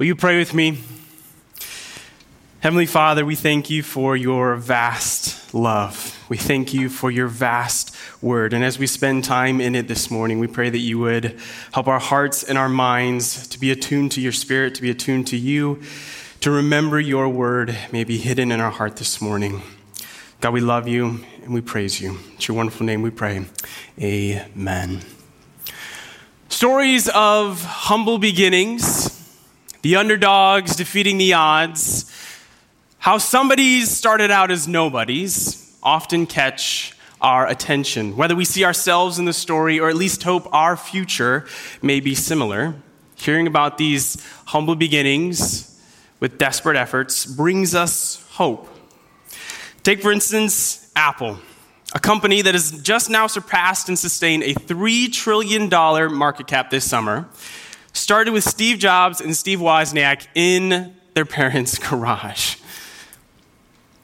Will you pray with me? Heavenly Father, we thank you for your vast love. We thank you for your vast word. And as we spend time in it this morning, we pray that you would help our hearts and our minds to be attuned to your spirit, to be attuned to you, to remember your word may be hidden in our heart this morning. God, we love you and we praise you. It's your wonderful name we pray. Amen. Stories of humble beginnings, the underdogs defeating the odds, how somebody's started out as nobodies often catch our attention. Whether we see ourselves in the story or at least hope our future may be similar, hearing about these humble beginnings with desperate efforts brings us hope. Take, for instance, Apple, a company that has just now surpassed and sustained a $3 trillion market cap this summer. Started with Steve Jobs and Steve Wozniak in their parents' garage.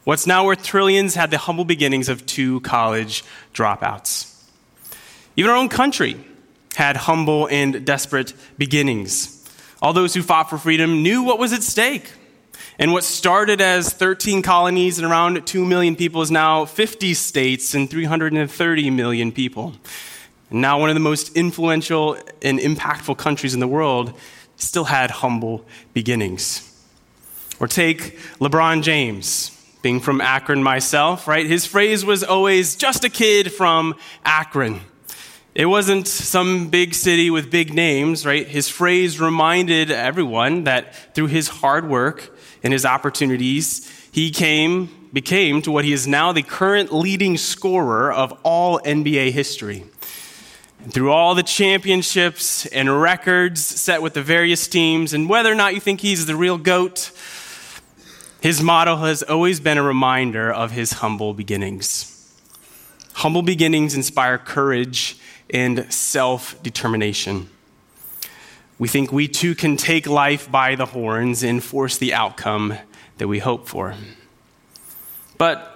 What's now worth trillions had the humble beginnings of two college dropouts. Even our own country had humble and desperate beginnings. All those who fought for freedom knew what was at stake. And what started as 13 colonies and around 2 million people is now 50 states and 330 million people. Now, one of the most influential and impactful countries in the world still had humble beginnings. Or take LeBron James, being from Akron myself, right? His phrase was always just a kid from Akron. It wasn't some big city with big names, right? His phrase reminded everyone that through his hard work and his opportunities, he came, became to what he is now the current leading scorer of all NBA history. And through all the championships and records set with the various teams, and whether or not you think he's the real GOAT, his motto has always been a reminder of his humble beginnings. Humble beginnings inspire courage and self determination. We think we too can take life by the horns and force the outcome that we hope for. But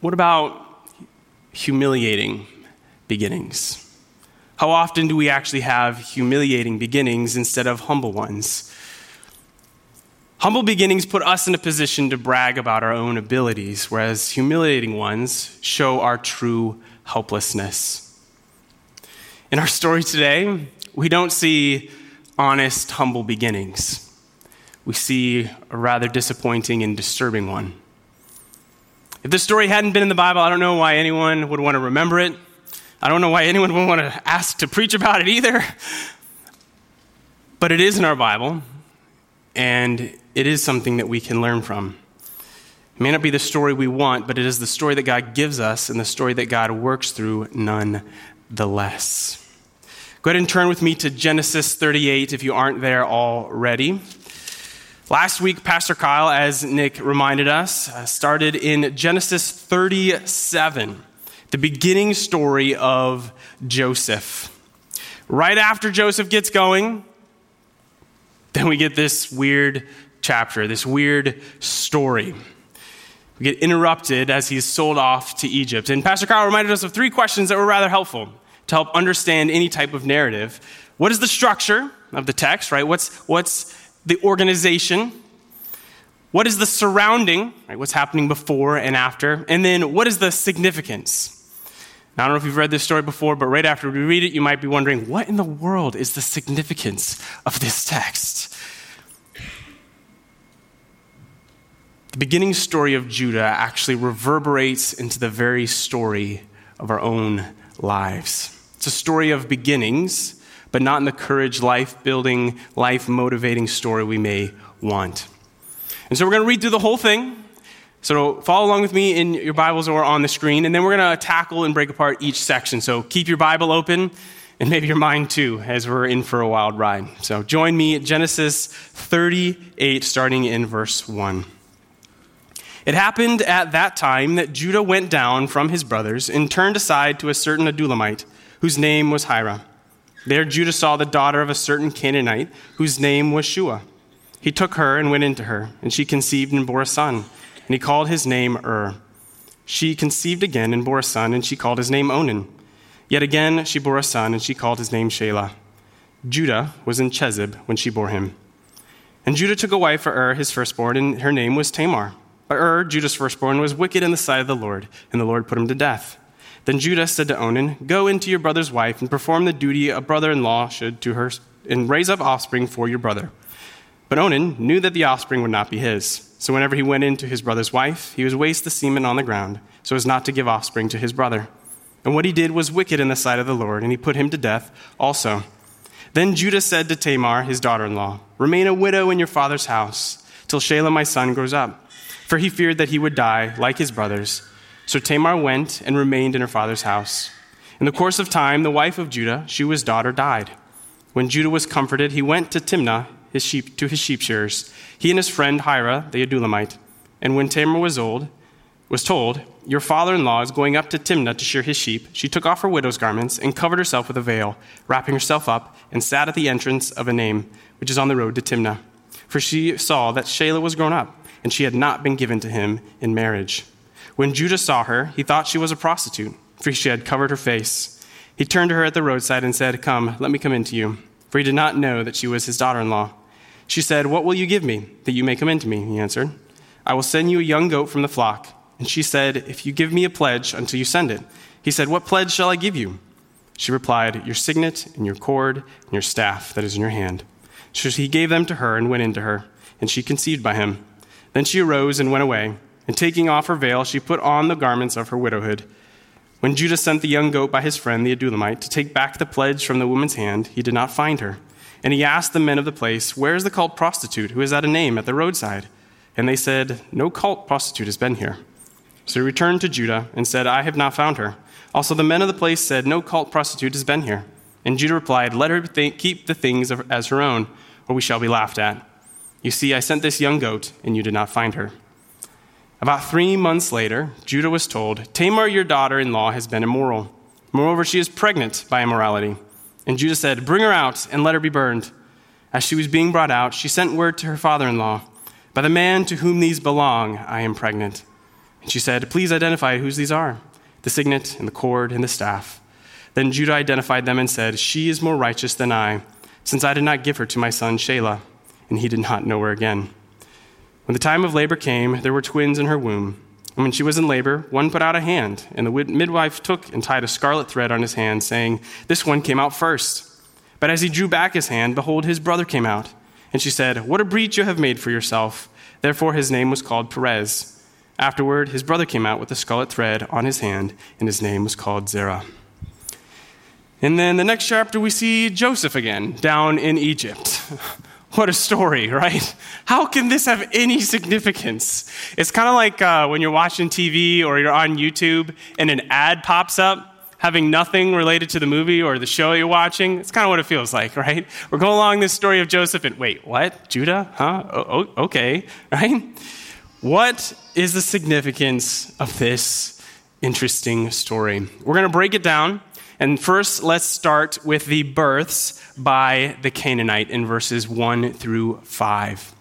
what about humiliating beginnings? How often do we actually have humiliating beginnings instead of humble ones? Humble beginnings put us in a position to brag about our own abilities, whereas humiliating ones show our true helplessness. In our story today, we don't see honest, humble beginnings. We see a rather disappointing and disturbing one. If this story hadn't been in the Bible, I don't know why anyone would want to remember it. I don't know why anyone would want to ask to preach about it either. But it is in our Bible, and it is something that we can learn from. It may not be the story we want, but it is the story that God gives us and the story that God works through nonetheless. Go ahead and turn with me to Genesis 38 if you aren't there already. Last week, Pastor Kyle, as Nick reminded us, uh, started in Genesis 37, the beginning story of Joseph. Right after Joseph gets going, then we get this weird chapter, this weird story. We get interrupted as he's sold off to Egypt. And Pastor Kyle reminded us of three questions that were rather helpful to help understand any type of narrative. What is the structure of the text, right? What's, what's the organization? What is the surrounding, right? What's happening before and after? And then what is the significance? Now, I don't know if you've read this story before, but right after we read it, you might be wondering, what in the world is the significance of this text? The beginning story of Judah actually reverberates into the very story of our own lives. It's a story of beginnings, but not in the courage, life building, life motivating story we may want. And so we're going to read through the whole thing. So follow along with me in your Bibles or on the screen, and then we're going to tackle and break apart each section. So keep your Bible open and maybe your mind too, as we're in for a wild ride. So join me at Genesis 38, starting in verse 1. It happened at that time that Judah went down from his brothers and turned aside to a certain Adullamite whose name was Hira. There Judah saw the daughter of a certain Canaanite, whose name was Shua. He took her and went into her, and she conceived and bore a son, and he called his name Ur. She conceived again and bore a son, and she called his name Onan. Yet again she bore a son, and she called his name Shelah. Judah was in Chezib when she bore him. And Judah took a wife for Ur, his firstborn, and her name was Tamar. But Ur, Judah's firstborn, was wicked in the sight of the Lord, and the Lord put him to death. Then Judah said to Onan, Go into your brother's wife and perform the duty a brother in law should to her, and raise up offspring for your brother. But Onan knew that the offspring would not be his. So whenever he went in to his brother's wife, he would waste the semen on the ground, so as not to give offspring to his brother. And what he did was wicked in the sight of the Lord, and he put him to death also. Then Judah said to Tamar, his daughter in law, Remain a widow in your father's house, till Shelah my son grows up. For he feared that he would die, like his brothers. So Tamar went and remained in her father's house. In the course of time, the wife of Judah, Shua's daughter, died. When Judah was comforted, he went to Timnah his sheep, to his sheep shearers, he and his friend Hira, the Adullamite. And when Tamar was old, was told, Your father in law is going up to Timnah to shear his sheep, she took off her widow's garments and covered herself with a veil, wrapping herself up, and sat at the entrance of Enaim, which is on the road to Timnah. For she saw that Shelah was grown up, and she had not been given to him in marriage. When Judah saw her, he thought she was a prostitute, for she had covered her face. He turned to her at the roadside and said, Come, let me come in to you. For he did not know that she was his daughter in law. She said, What will you give me that you may come in to me? He answered, I will send you a young goat from the flock. And she said, If you give me a pledge until you send it. He said, What pledge shall I give you? She replied, Your signet and your cord and your staff that is in your hand. So he gave them to her and went into her, and she conceived by him. Then she arose and went away, and taking off her veil, she put on the garments of her widowhood. When Judah sent the young goat by his friend the Adullamite to take back the pledge from the woman's hand, he did not find her. And he asked the men of the place, Where is the cult prostitute who is at Enaim at the roadside? And they said, No cult prostitute has been here. So he returned to Judah and said, I have not found her. Also, the men of the place said, No cult prostitute has been here. And Judah replied, Let her think, keep the things as her own, or we shall be laughed at. You see, I sent this young goat, and you did not find her. About three months later, Judah was told, Tamar, your daughter in law, has been immoral. Moreover, she is pregnant by immorality. And Judah said, Bring her out and let her be burned. As she was being brought out, she sent word to her father in law, By the man to whom these belong, I am pregnant. And she said, Please identify whose these are the signet and the cord and the staff. Then Judah identified them and said, She is more righteous than I, since I did not give her to my son Shelah. And he did not know her again. When the time of labor came, there were twins in her womb. And when she was in labor, one put out a hand, and the midwife took and tied a scarlet thread on his hand, saying, This one came out first. But as he drew back his hand, behold, his brother came out. And she said, What a breach you have made for yourself. Therefore his name was called Perez. Afterward, his brother came out with a scarlet thread on his hand, and his name was called Zerah. And then the next chapter, we see Joseph again, down in Egypt. What a story, right? How can this have any significance? It's kind of like uh, when you're watching TV or you're on YouTube and an ad pops up having nothing related to the movie or the show you're watching. It's kind of what it feels like, right? We're going along this story of Joseph and wait, what? Judah? Huh? Okay, right? What is the significance of this interesting story? We're going to break it down. And first, let's start with the births by the Canaanite in verses 1 through 5.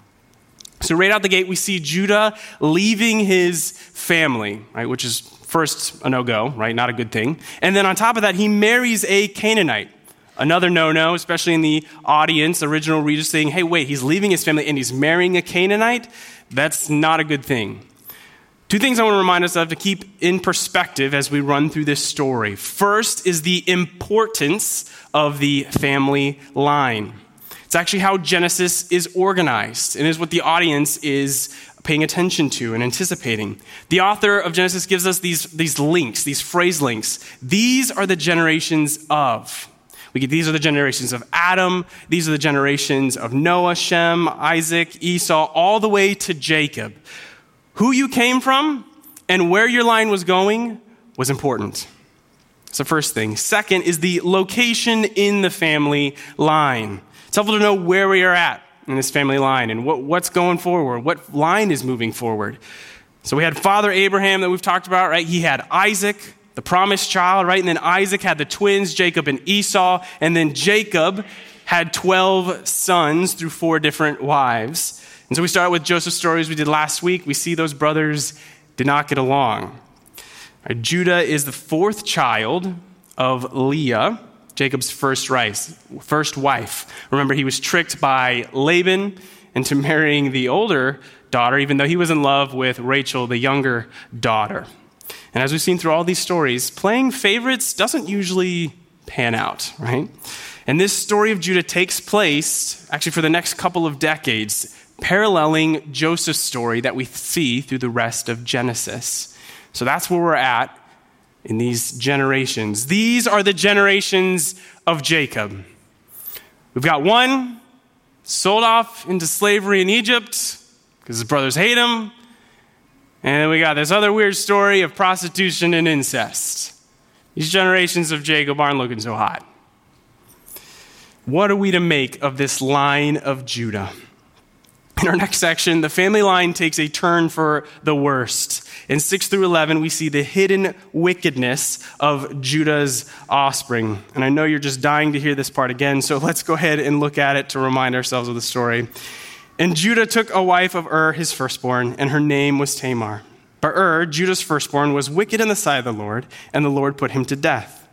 So, right out the gate, we see Judah leaving his family, right, which is first a no go, right, not a good thing. And then on top of that, he marries a Canaanite. Another no no, especially in the audience, original readers saying, hey, wait, he's leaving his family and he's marrying a Canaanite? That's not a good thing. Two things I want to remind us of to keep in perspective as we run through this story. First is the importance of the family line. It's actually how Genesis is organized and is what the audience is paying attention to and anticipating. The author of Genesis gives us these, these links, these phrase links. These are the generations of. We get these are the generations of Adam, these are the generations of Noah, Shem, Isaac, Esau, all the way to Jacob. Who you came from and where your line was going was important. It's the first thing. Second is the location in the family line. It's helpful to know where we are at in this family line and what, what's going forward, what line is moving forward. So we had Father Abraham that we've talked about, right? He had Isaac, the promised child, right? And then Isaac had the twins, Jacob and Esau. And then Jacob had 12 sons through four different wives. And so we start with Joseph's stories we did last week. We see those brothers did not get along. Right, Judah is the fourth child of Leah, Jacob's first, rice, first wife. Remember, he was tricked by Laban into marrying the older daughter, even though he was in love with Rachel, the younger daughter. And as we've seen through all these stories, playing favorites doesn't usually pan out, right? And this story of Judah takes place actually for the next couple of decades, paralleling Joseph's story that we see through the rest of Genesis. So that's where we're at in these generations. These are the generations of Jacob. We've got one sold off into slavery in Egypt because his brothers hate him. And then we got this other weird story of prostitution and incest. These generations of Jacob aren't looking so hot. What are we to make of this line of Judah? In our next section, the family line takes a turn for the worst. In 6 through 11, we see the hidden wickedness of Judah's offspring. And I know you're just dying to hear this part again, so let's go ahead and look at it to remind ourselves of the story. And Judah took a wife of Ur, his firstborn, and her name was Tamar. But Ur, Judah's firstborn, was wicked in the sight of the Lord, and the Lord put him to death.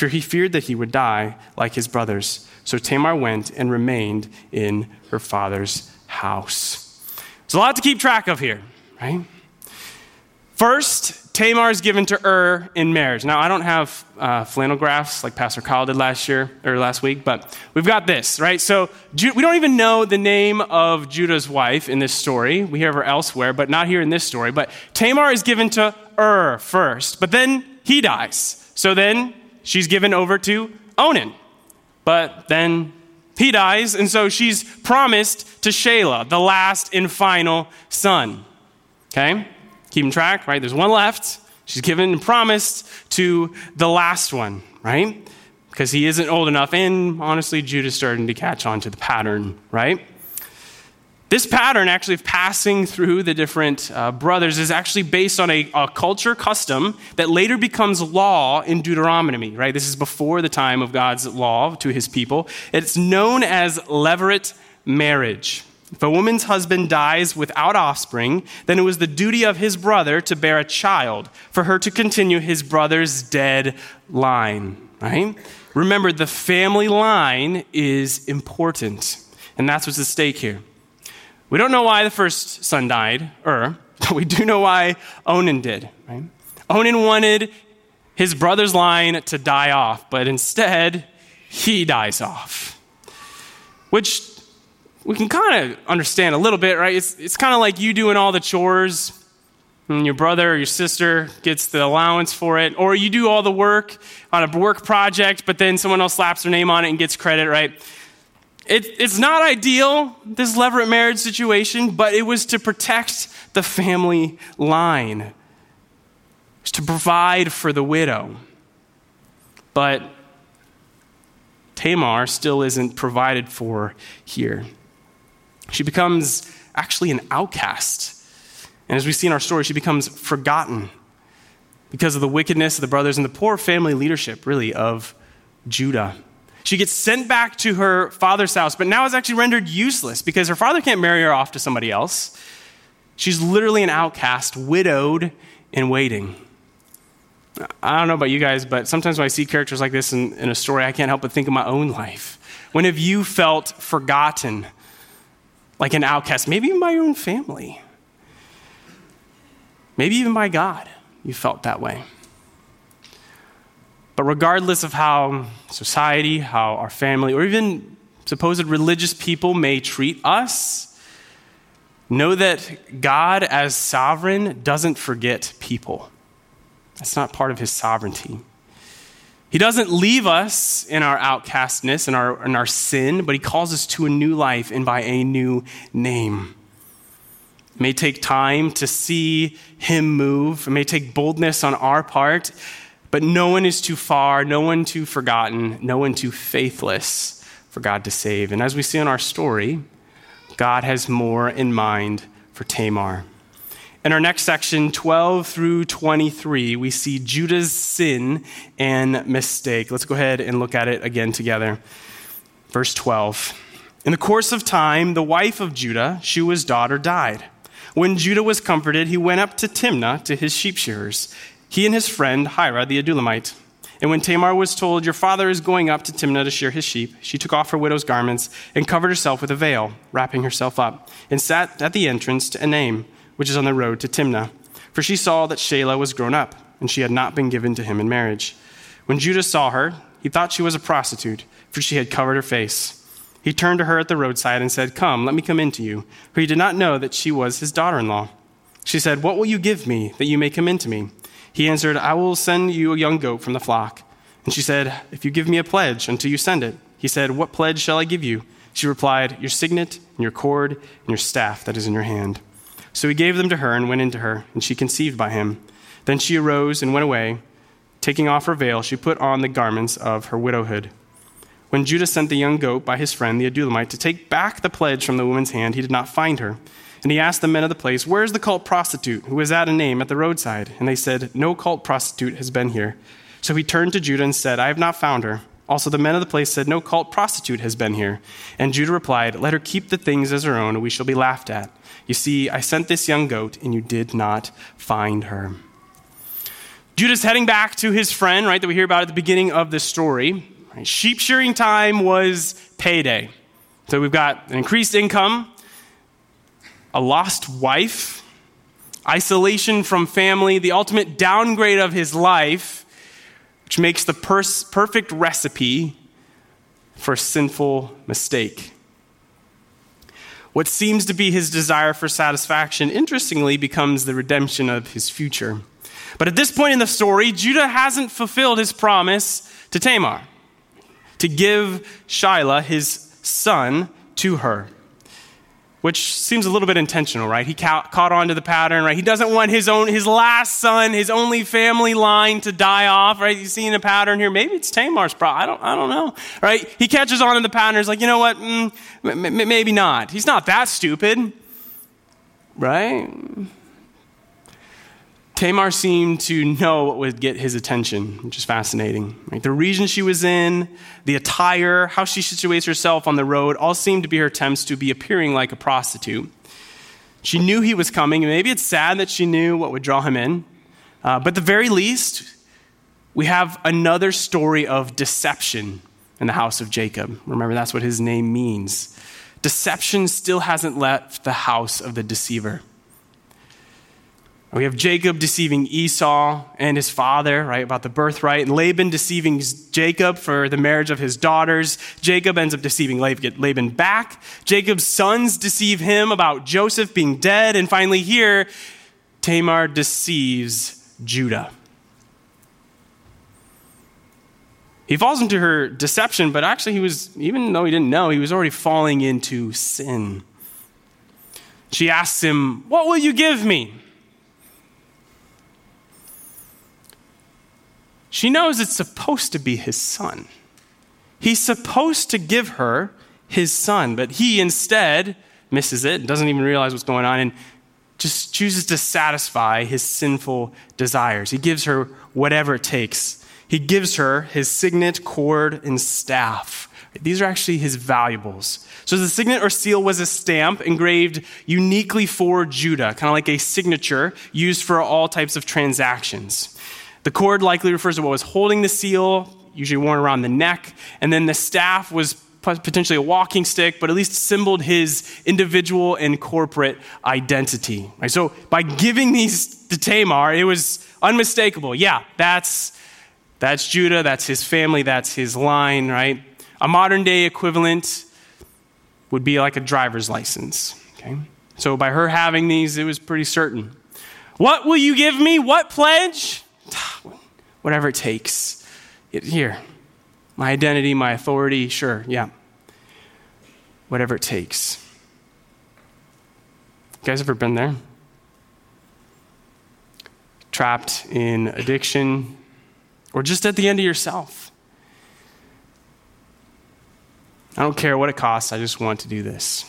for he feared that he would die like his brothers. So Tamar went and remained in her father's house. There's a lot to keep track of here, right? First, Tamar is given to Ur in marriage. Now, I don't have uh, flannel graphs like Pastor Kyle did last year or last week, but we've got this, right? So we don't even know the name of Judah's wife in this story. We hear her elsewhere, but not here in this story. But Tamar is given to Ur first, but then he dies. So then she's given over to Onan. But then he dies, and so she's promised to Shelah, the last and final son. Okay? Keeping track, right? There's one left. She's given and promised to the last one, right? Because he isn't old enough. And honestly, Judah's starting to catch on to the pattern, right? This pattern, actually, of passing through the different uh, brothers, is actually based on a, a, culture custom that later becomes law in Deuteronomy, right? This is before the time of God's law to his people. It's known as levirate marriage. If a woman's husband dies without offspring, then it was the duty of his brother to bear a child, for her to continue his brother's dead line, right? Remember, the family line is important, and that's what's at stake here. We don't know why the first son died, Ur, er, but we do know why Onan did, right? Onan wanted his brother's line to die off, but instead, he dies off. Which we can kind of understand a little bit, right? It's, it's kind of like you doing all the chores and your brother or your sister gets the allowance for it, or you do all the work on a work project, but then someone else slaps their name on it and gets credit, right? It, it's not ideal, this levirate marriage situation, but it was to protect the family line, it was to provide for the widow. But Tamar still isn't provided for here. She becomes actually an outcast. And as we see in our story, she becomes forgotten because of the wickedness of the brothers and the poor family leadership, really, of Judah. She gets sent back to her father's house, but now is actually rendered useless because her father can't marry her off to somebody else. She's literally an outcast, widowed and waiting. I don't know about you guys, but sometimes when I see characters like this in, in a story, I can't help but think of my own life. When have you felt forgotten? like an outcast, maybe even by your own family, maybe even by God. You felt that way. But regardless of how society, how our family, or even supposed religious people may treat us, know that God, as sovereign, doesn't forget people. That's not part of his sovereignty. He doesn't leave us in our outcastness and our, in our sin, but He calls us to a new life and by a new name. It may take time to see Him move, it may take boldness on our part, but no one is too far, no one too forgotten, no one too faithless for God to save. And as we see in our story, God has more in mind for Tamar. In our next section, 12 through 23, we see Judah's sin and mistake. Let's go ahead and look at it again together. Verse 12. In the course of time, the wife of Judah, Shua's daughter, died. When Judah was comforted, he went up to Timnah to his sheep shearers, he and his friend Hira the Adullamite. And when Tamar was told, Your father is going up to Timnah to shear his sheep, she took off her widow's garments and covered herself with a veil, wrapping herself up, and sat at the entrance to Enaim which is on the road to Timnah. For she saw that Shelah was grown up, and she had not been given to him in marriage. When Judah saw her, he thought she was a prostitute, for she had covered her face. He turned to her at the roadside and said, Come, let me come in to you, for he did not know that she was his daughter in law. She said, What will you give me that you may come in to me? He answered, I will send you a young goat from the flock. And she said, If you give me a pledge until you send it. He said, What pledge shall I give you? She replied, Your signet, and your cord, and your staff that is in your hand. So he gave them to her and went into her, and she conceived by him. Then she arose and went away. Taking off her veil, she put on the garments of her widowhood. When Judah sent the young goat by his friend the Adullamite to take back the pledge from the woman's hand, he did not find her. And he asked the men of the place, Where is the cult prostitute who was at Enaim at the roadside? And they said, No cult prostitute has been here. So he turned to Judah and said, I have not found her. Also, the men of the place said, No cult prostitute has been here. And Judah replied, Let her keep the things as her own, and we shall be laughed at. You see, I sent this young goat, and you did not find her. Judah's heading back to his friend, right, that we hear about at the beginning of this story. Sheep shearing time was payday. So we've got an increased income, a lost wife, isolation from family, the ultimate downgrade of his life, which makes the perfect recipe for sinful mistake. What seems to be his desire for satisfaction, interestingly, becomes the redemption of his future. But at this point in the story, Judah hasn't fulfilled his promise to Tamar to give Shelah, his son, to her which seems a little bit intentional, right? He ca- caught on to the pattern, right? He doesn't want his own, his last son, his only family line to die off, right? You seeing a pattern here? Maybe it's Tamar's problem. I don't, I don't know, right? He catches on to the pattern. He's like, you know what? Mm, m- m- maybe not. He's not that stupid, right? Tamar seemed to know what would get his attention, which is fascinating. Right? The region she was in, the attire, how she situates herself on the road, all seemed to be her attempts to be appearing like a prostitute. She knew he was coming, and maybe it's sad that she knew what would draw him in. Uh, but at the very least, we have another story of deception in the house of Jacob. Remember, that's what his name means. Deception still hasn't left the house of the deceiver. We have Jacob deceiving Esau and his father, right, about the birthright, and Laban deceiving Jacob for the marriage of his daughters. Jacob ends up deceiving Laban back. Jacob's sons deceive him about Joseph being dead. And finally, here, Tamar deceives Judah. He falls into her deception, but actually, he was, even though he didn't know, he was already falling into sin. She asks him, What will you give me? She knows it's supposed to be his son. He's supposed to give her his son, but he instead misses it, doesn't even realize what's going on, and just chooses to satisfy his sinful desires. He gives her whatever it takes. He gives her his signet, cord, and staff. These are actually his valuables. So the signet or seal was a stamp engraved uniquely for Judah, kind of like a signature used for all types of transactions. The cord likely refers to what was holding the seal, usually worn around the neck, and then the staff was potentially a walking stick, but at least symboled his individual and corporate identity. Right? So by giving these to Tamar, it was unmistakable. Yeah, that's that's Judah, that's his family, that's his line, right? A modern day equivalent would be like a driver's license. Okay? So by her having these, it was pretty certain. What will you give me? What pledge? Whatever it takes. Here, my identity, my authority, sure, yeah. Whatever it takes. You guys ever been there? Trapped in addiction, or just at the end of yourself. I don't care what it costs, I just want to do this.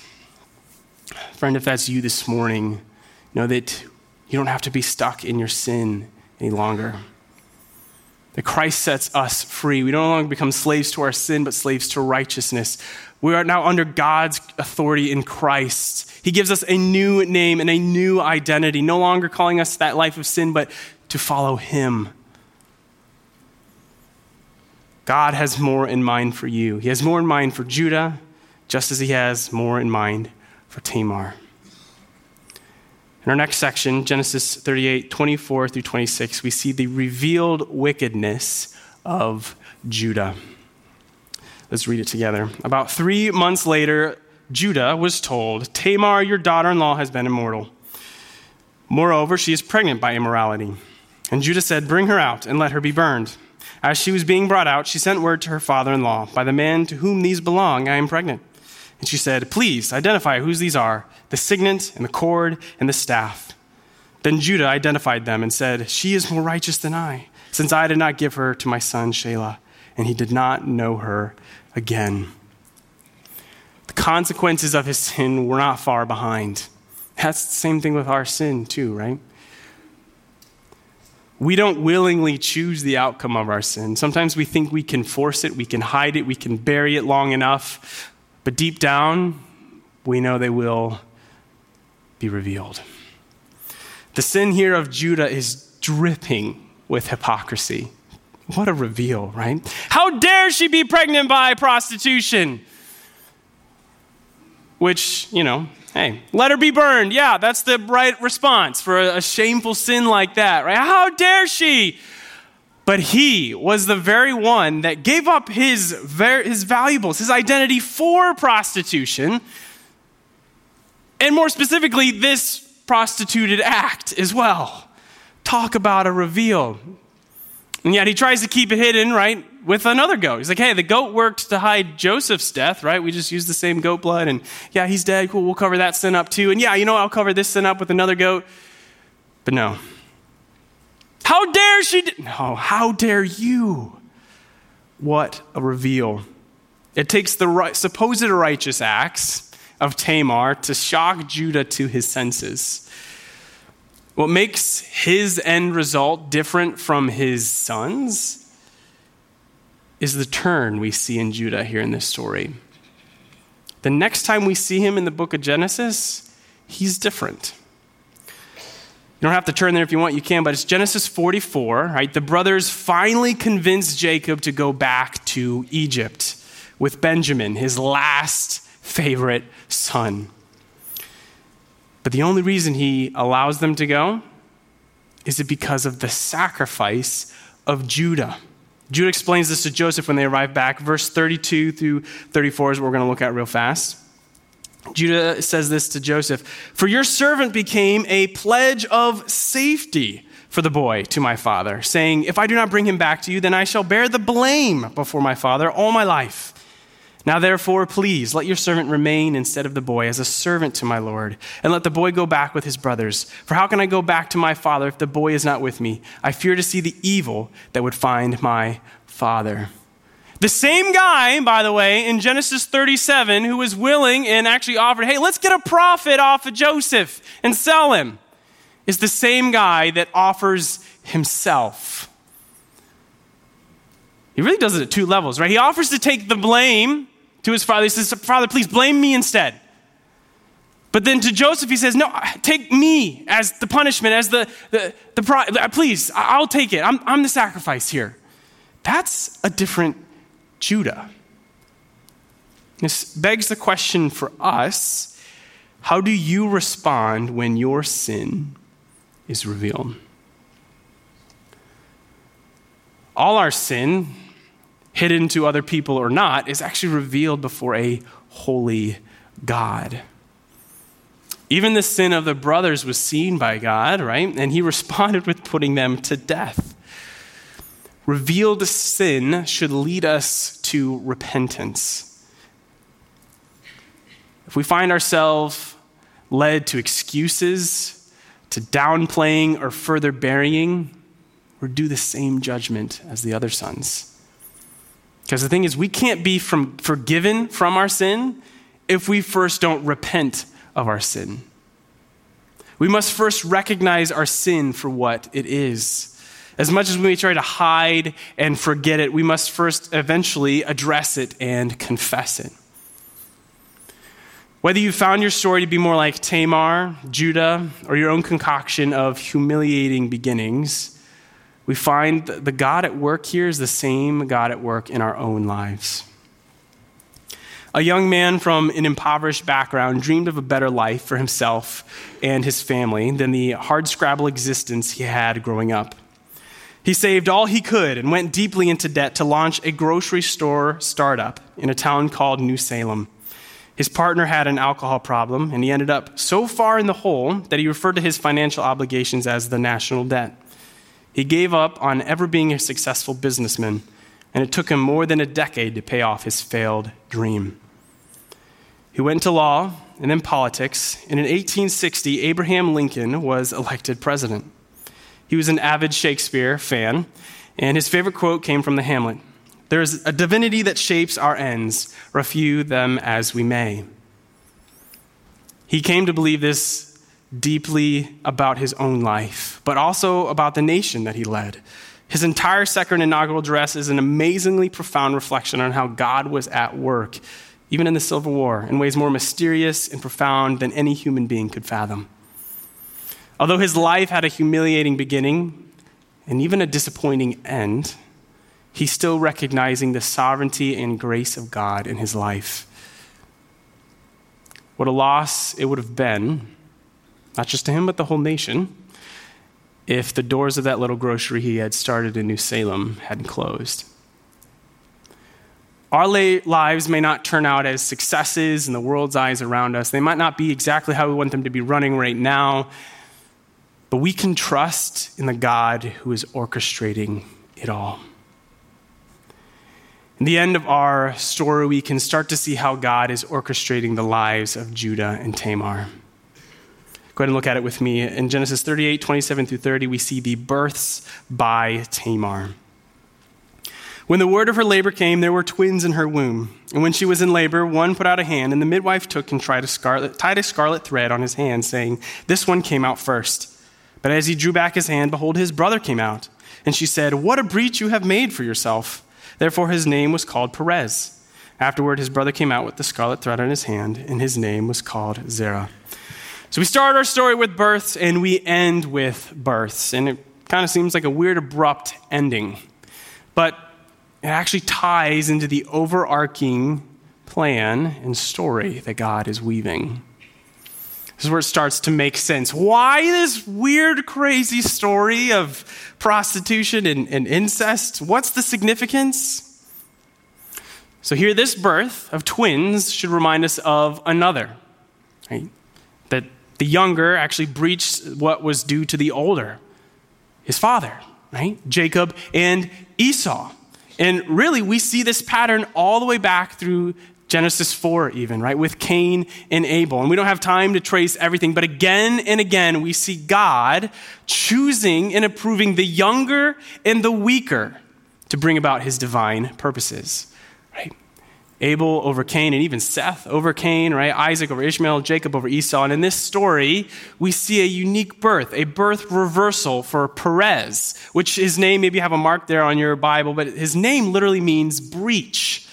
Friend, if that's you this morning, know that You don't have to be stuck in your sin any longer. That Christ sets us free. We no longer become slaves to our sin, but slaves to righteousness. We are now under God's authority in Christ. He gives us a new name and a new identity, no longer calling us that life of sin, but to follow Him. God has more in mind for you. He has more in mind for Judah, just as He has more in mind for Tamar. In our next section, Genesis 38, 24 through 26, we see the revealed wickedness of Judah. Let's read it together. About three months later, Judah was told, Tamar, your daughter in law, has been immortal. Moreover, she is pregnant by immorality. And Judah said, Bring her out and let her be burned. As she was being brought out, she sent word to her father in law, By the man to whom these belong, I am pregnant. And she said, Please identify whose these are the signet and the cord and the staff. Then Judah identified them and said, She is more righteous than I, since I did not give her to my son Shelah. And he did not know her again. The consequences of his sin were not far behind. That's the same thing with our sin, too, right? We don't willingly choose the outcome of our sin. Sometimes we think we can force it, we can hide it, we can bury it long enough but deep down, we know they will be revealed. The sin here of Judah is dripping with hypocrisy. What a reveal, right? How dare she be pregnant by prostitution? Which, you know, hey, let her be burned. Yeah, that's the right response for a, shameful sin like that, right? How dare she? But he was the very one that gave up his, his valuables, his identity for prostitution, and more specifically, this prostituted act as well. Talk about a reveal. And yet he tries to keep it hidden, right, with another goat. He's like, hey, the goat worked to hide Joseph's death, right? We just used the same goat blood, and yeah, he's dead. Cool, we'll cover that sin up too. And yeah, you know, I'll cover this sin up with another goat. But no, how dare she? D-? No, how dare you? What a reveal. It takes the right, supposed righteous acts of Tamar to shock Judah to his senses. What makes his end result different from his sons is the turn we see in Judah here in this story. The next time we see him in the book of Genesis, he's different. You don't have to turn there if you want, you can, but it's Genesis 44, right? The brothers finally convince Jacob to go back to Egypt with Benjamin, his last favorite son. But the only reason he allows them to go is it because of the sacrifice of Judah. Judah explains this to Joseph when they arrive back. Verse 32 through 34 is what we're going to look at real fast. Judah says this to Joseph For your servant became a pledge of safety for the boy to my father, saying, If I do not bring him back to you, then I shall bear the blame before my father all my life. Now, therefore, please let your servant remain instead of the boy as a servant to my Lord, and let the boy go back with his brothers. For how can I go back to my father if the boy is not with me? I fear to see the evil that would find my father. The same guy, by the way, in Genesis 37, who was willing and actually offered, hey, let's get a profit off of Joseph and sell him, is the same guy that offers himself. He really does it at two levels, right? He offers to take the blame to his father. He says, Father, please blame me instead. But then to Joseph, he says, No, take me as the punishment, as the, the, the uh, please, I'll take it. I'm, I'm the sacrifice here. That's a different Judah. This begs the question for us how do you respond when your sin is revealed? All our sin, hidden to other people or not, is actually revealed before a holy God. Even the sin of the brothers was seen by God, right? And he responded with putting them to death revealed sin should lead us to repentance. If we find ourselves led to excuses, to downplaying, or further burying, we're due the same judgment as the other sons. Because the thing is, we can't be from, forgiven from our sin if we first don't repent of our sin. we must first recognize our sin for what it is. As much as we may try to hide and forget it, we must first eventually address it and confess it. Whether you found your story to be more like Tamar, Judah, or your own concoction of humiliating beginnings, we find the God at work here is the same God at work in our own lives. A young man from an impoverished background dreamed of a better life for himself and his family than the hardscrabble existence he had growing up. He saved all he could and went deeply into debt to launch a grocery store startup in a town called New Salem. His partner had an alcohol problem, and he ended up so far in the hole that he referred to his financial obligations as the national debt. He gave up on ever being a successful businessman, and it took him more than a decade to pay off his failed dream. He went into law and then politics, and in 1860, Abraham Lincoln was elected president. He was an avid Shakespeare fan, and his favorite quote came from the Hamlet there is a divinity that shapes our ends, refute them as we may. He came to believe this deeply about his own life, but also about the nation that he led. His entire second inaugural address is an amazingly profound reflection on how God was at work, even in the Civil War, in ways more mysterious and profound than any human being could fathom. Although his life had a humiliating beginning and even a disappointing end, he's still recognizing the sovereignty and grace of God in his life. What a loss it would have been, not just to him, but the whole nation, if the doors of that little grocery he had started in New Salem hadn't closed. Our lives may not turn out as successes in the world's eyes around us. They might not be exactly how we want them to be running right now, but we can trust in the God who is orchestrating it all. In the end of our story, we can start to see how God is orchestrating the lives of Judah and Tamar. Go ahead and look at it with me. In Genesis 38, 27 through 30, we see the births by Tamar. When the word of her labor came, there were twins in her womb. And when she was in labor, one put out a hand, and the midwife took and a scarlet, tied a scarlet thread on his hand, saying, This one came out first. But as he drew back his hand, behold, his brother came out. And she said, What a breach you have made for yourself. Therefore, his name was called Perez. Afterward, his brother came out with the scarlet thread on his hand, and his name was called Zerah. So we start our story with births, and we end with births. And it kind of seems like a weird, abrupt ending. But it actually ties into the overarching plan and story that God is weaving. This is where it starts to make sense. Why this weird, crazy story of prostitution and, and incest? What's the significance? So, here, this birth of twins should remind us of another, right? That the younger actually breached what was due to the older, his father, right? Jacob and Esau. And really, we see this pattern all the way back through Genesis 4, even, right, with Cain and Abel. And we don't have time to trace everything, but again and again, we see God choosing and approving the younger and the weaker to bring about his divine purposes, right? Abel over Cain, and even Seth over Cain, right? Isaac over Ishmael, Jacob over Esau. And in this story, we see a unique birth, a birth reversal for Perez, which his name, maybe you have a mark there on your Bible, but his name literally means breach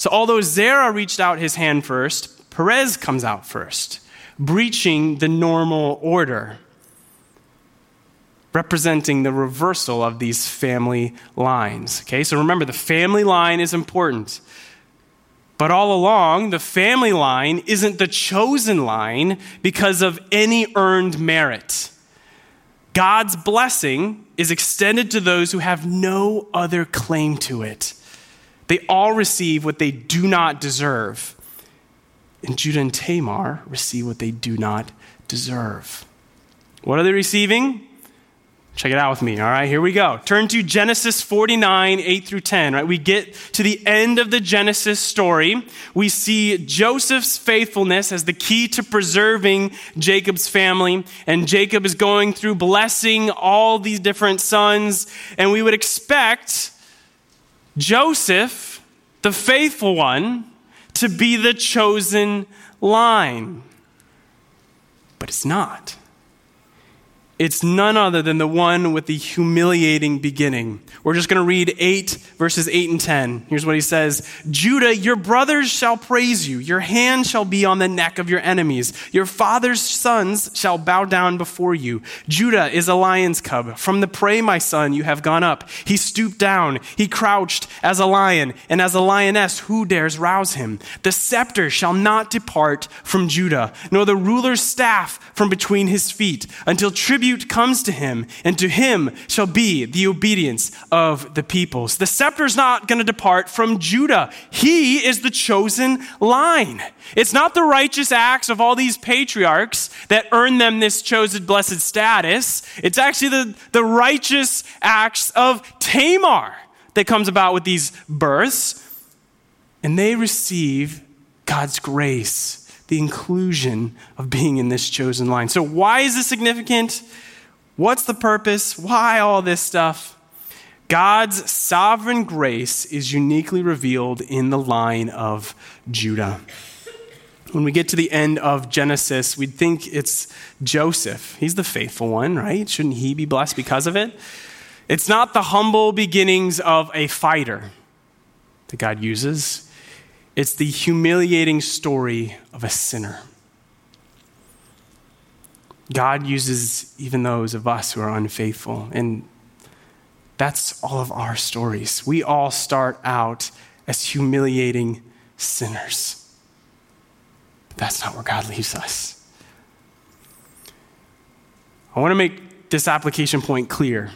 so, although Zerah reached out his hand first, Perez comes out first, breaching the normal order, representing the reversal of these family lines. Okay, so remember, the family line is important. But all along, the family line isn't the chosen line because of any earned merit. God's blessing is extended to those who have no other claim to it. They all receive what they do not deserve. And Judah and Tamar receive what they do not deserve. What are they receiving? Check it out with me. All right, here we go. Turn to Genesis 49, 8 through 10. Right, we get to the end of the Genesis story. We see Joseph's faithfulness as the key to preserving Jacob's family, and Jacob is going through blessing all these different sons. And we would expect Joseph, the faithful one, to be the chosen line. But it's not. It's none other than the one with the humiliating beginning. We're just going to read 8, verses 8 and 10. Here's what he says Judah, your brothers shall praise you. Your hand shall be on the neck of your enemies. Your father's sons shall bow down before you. Judah is a lion's cub. From the prey, my son, you have gone up. He stooped down. He crouched as a lion, and as a lioness, who dares rouse him? The scepter shall not depart from Judah, nor the ruler's staff from between his feet, until tribute tribute comes to him, and to him shall be the obedience of the peoples. The scepter is not going to depart from Judah. He is the chosen line. It's not the righteous acts of all these patriarchs that earn them this chosen blessed status. It's actually the, the righteous acts of Tamar that comes about with these births. And they receive God's grace the inclusion of being in this chosen line. So, why is this significant? What's the purpose? Why all this stuff? God's sovereign grace is uniquely revealed in the line of Judah. When we get to the end of Genesis, we'd think it's Joseph. He's the faithful one, right? Shouldn't he be blessed because of it? It's not the humble beginnings of a fighter that God uses. It's the humiliating story of a sinner. God uses even those of us who are unfaithful. And that's all of our stories. We all start out as humiliating sinners. But that's not where God leaves us. I want to make this application point clear.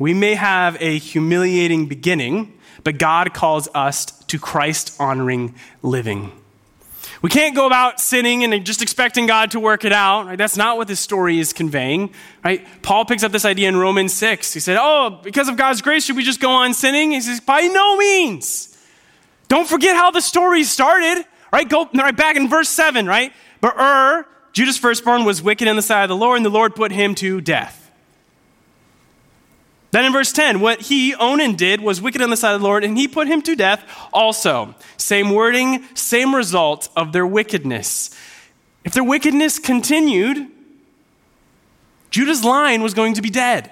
We may have a humiliating beginning but God calls us to Christ honoring living. We can't go about sinning and just expecting God to work it out. Right? That's not what this story is conveying. Right? Paul picks up this idea in Romans 6. He said, Oh, because of God's grace, should we just go on sinning? He says, By no means. Don't forget how the story started. Right? Go right back in verse 7, right? But Ur, Judah's firstborn, was wicked in the sight of the Lord, and the Lord put him to death. Then in verse 10, what he, Onan, did was wicked on the side of the Lord, and he put him to death also. Same wording, same result of their wickedness. If their wickedness continued, Judah's line was going to be dead.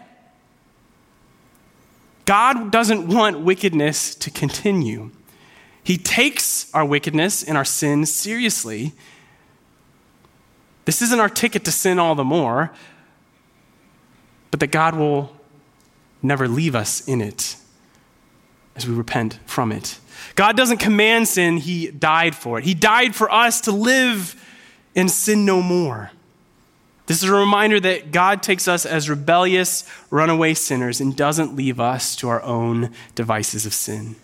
God doesn't want wickedness to continue. He takes our wickedness and our sin seriously. This isn't our ticket to sin all the more, but that God will never leave us in it as we repent from it. God doesn't command sin, He died for it. He died for us to live and sin no more. This is a reminder that God takes us as rebellious, runaway sinners and doesn't leave us to our own devices of sin.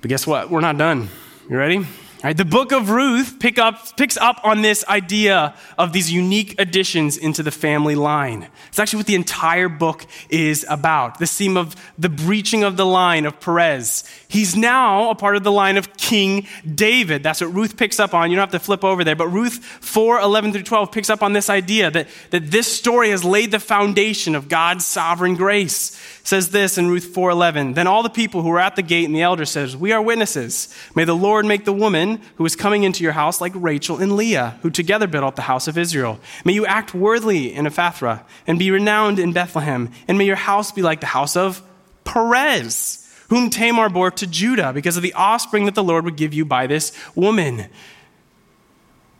But guess what? We're not done. You ready? Right, the book of Ruth pick up, picks up on this idea of these unique additions into the family line. It's actually what the entire book is about. The theme of the breaching of the line of Perez. He's now a part of the line of King David. That's what Ruth picks up on. You don't have to flip over there. But Ruth 4 11 through 12 picks up on this idea that, that this story has laid the foundation of God's sovereign grace says this in Ruth 4:11. Then all the people who were at the gate and the elder says, "We are witnesses. May the Lord make the woman who is coming into your house like Rachel and Leah, who together built up the house of Israel. May you act worthily in Ephrathah and be renowned in Bethlehem, and may your house be like the house of Perez." Whom Tamar bore to Judah because of the offspring that the Lord would give you by this woman.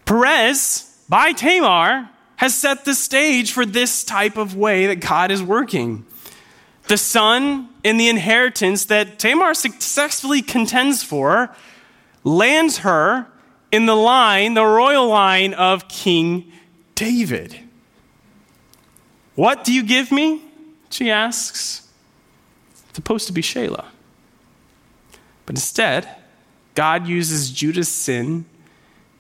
Perez, by Tamar, has set the stage for this type of way that God is working the son and the inheritance that Tamar successfully contends for lands her in the line, the royal line of King David. What do you give me? She asks. It's supposed to be Shelah. But instead, God uses Judah's sin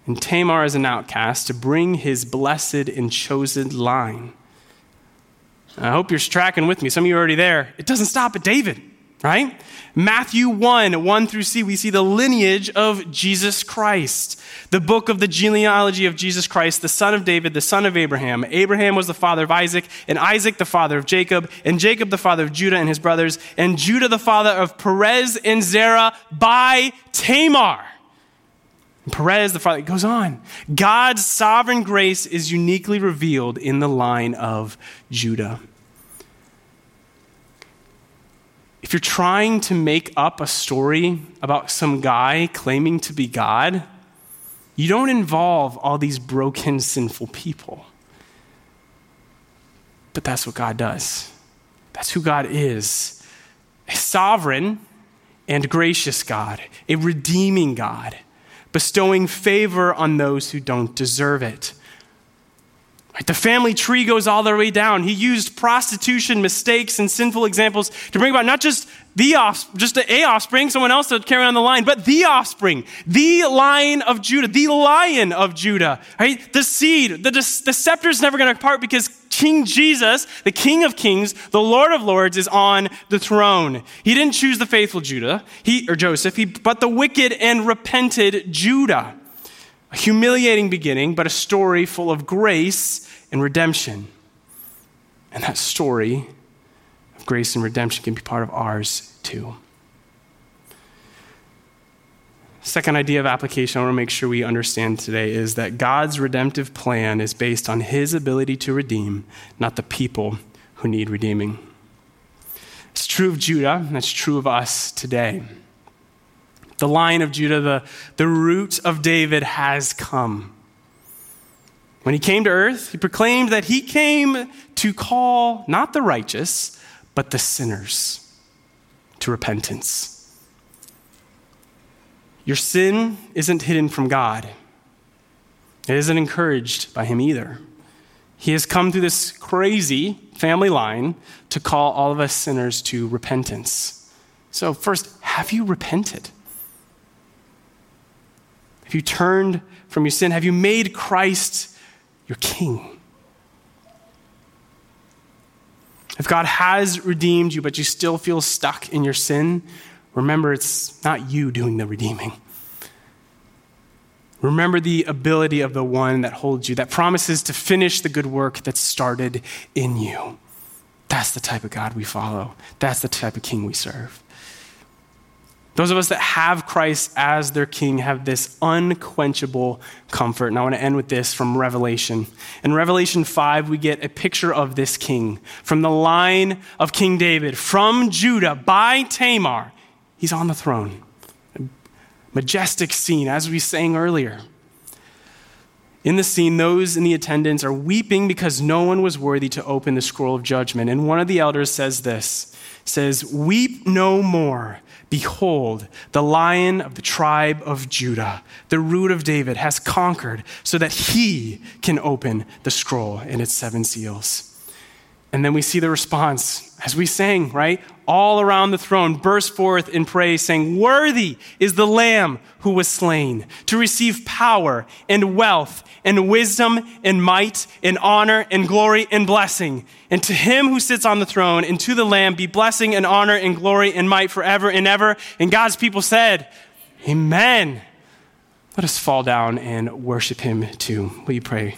and Tamar as an outcast to bring his blessed and chosen line I hope you're tracking with me. Some of you are already there. It doesn't stop at David, right? Matthew 1, 1 through C, we see the lineage of Jesus Christ. The book of the genealogy of Jesus Christ, the son of David, the son of Abraham. Abraham was the father of Isaac, and Isaac the father of Jacob, and Jacob the father of Judah and his brothers, and Judah the father of Perez and Zerah by Tamar. Perez, the father, it goes on. God's sovereign grace is uniquely revealed in the line of Judah. If you're trying to make up a story about some guy claiming to be God, you don't involve all these broken, sinful people. But that's what God does. That's who God is a sovereign and gracious God, a redeeming God, bestowing favor on those who don't deserve it. Right, the family tree goes all the way down. He used prostitution, mistakes, and sinful examples to bring about not just the offspring, just a offspring, someone else to carry on the line, but the offspring, the line of Judah, the lion of Judah. Right? The seed, the, the scepter is never going to part because King Jesus, the King of Kings, the Lord of Lords, is on the throne. He didn't choose the faithful Judah, he or Joseph, he, but the wicked and repented Judah. A humiliating beginning, but a story full of grace and redemption. And that story of grace and redemption can be part of ours too. Second idea of application I want to make sure we understand today is that God's redemptive plan is based on his ability to redeem, not the people who need redeeming. It's true of Judah, and it's true of us today the line of Judah, the, the root of David has come. When he came to earth, he proclaimed that he came to call not the righteous, but the sinners to repentance. Your sin isn't hidden from God, it isn't encouraged by him either. He has come through this crazy family line to call all of us sinners to repentance. So, first, have you repented? Have you turned from your sin? Have you made Christ your king? If God has redeemed you, but you still feel stuck in your sin, remember it's not you doing the redeeming. Remember the ability of the one that holds you, that promises to finish the good work that started in you. That's the type of God we follow. That's the type of king we serve. Those of us that have Christ as their king have this unquenchable comfort. And I want to end with this from Revelation. In Revelation 5, we get a picture of this king from the line of King David, from Judah, by Tamar. He's on the throne. A majestic scene, as we sang earlier. In the scene, those in the attendance are weeping because no one was worthy to open the scroll of judgment. And one of the elders says this says, Weep no more. Behold, the lion of the tribe of Judah, the root of David, has conquered so that he can open the scroll and its seven seals. And then we see the response as we sang, right? All around the throne burst forth in praise, saying, Worthy is the Lamb who was slain to receive power and wealth and wisdom and might and honor and glory and blessing. And to him who sits on the throne and to the Lamb be blessing and honor and glory and might forever and ever. And God's people said, Amen. Let us fall down and worship him too. Will you pray?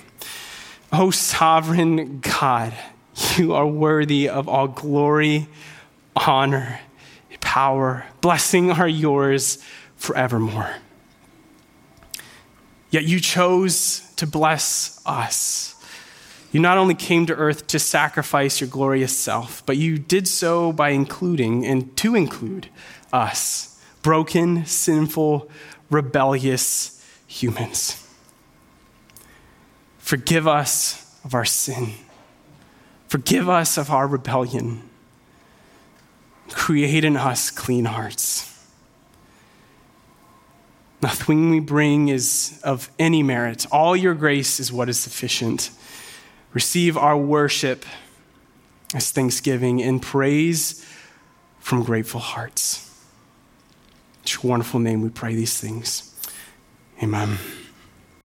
Oh, sovereign God. You are worthy of all glory, honor, power. Blessing are yours forevermore. Yet you chose to bless us. You not only came to earth to sacrifice your glorious self, but you did so by including and to include us, broken, sinful, rebellious humans. Forgive us of our sin Forgive us of our rebellion. Create in us clean hearts. Nothing we bring is of any merit. All your grace is what is sufficient. Receive our worship as thanksgiving and praise from grateful hearts. In your wonderful name we pray these things. Amen.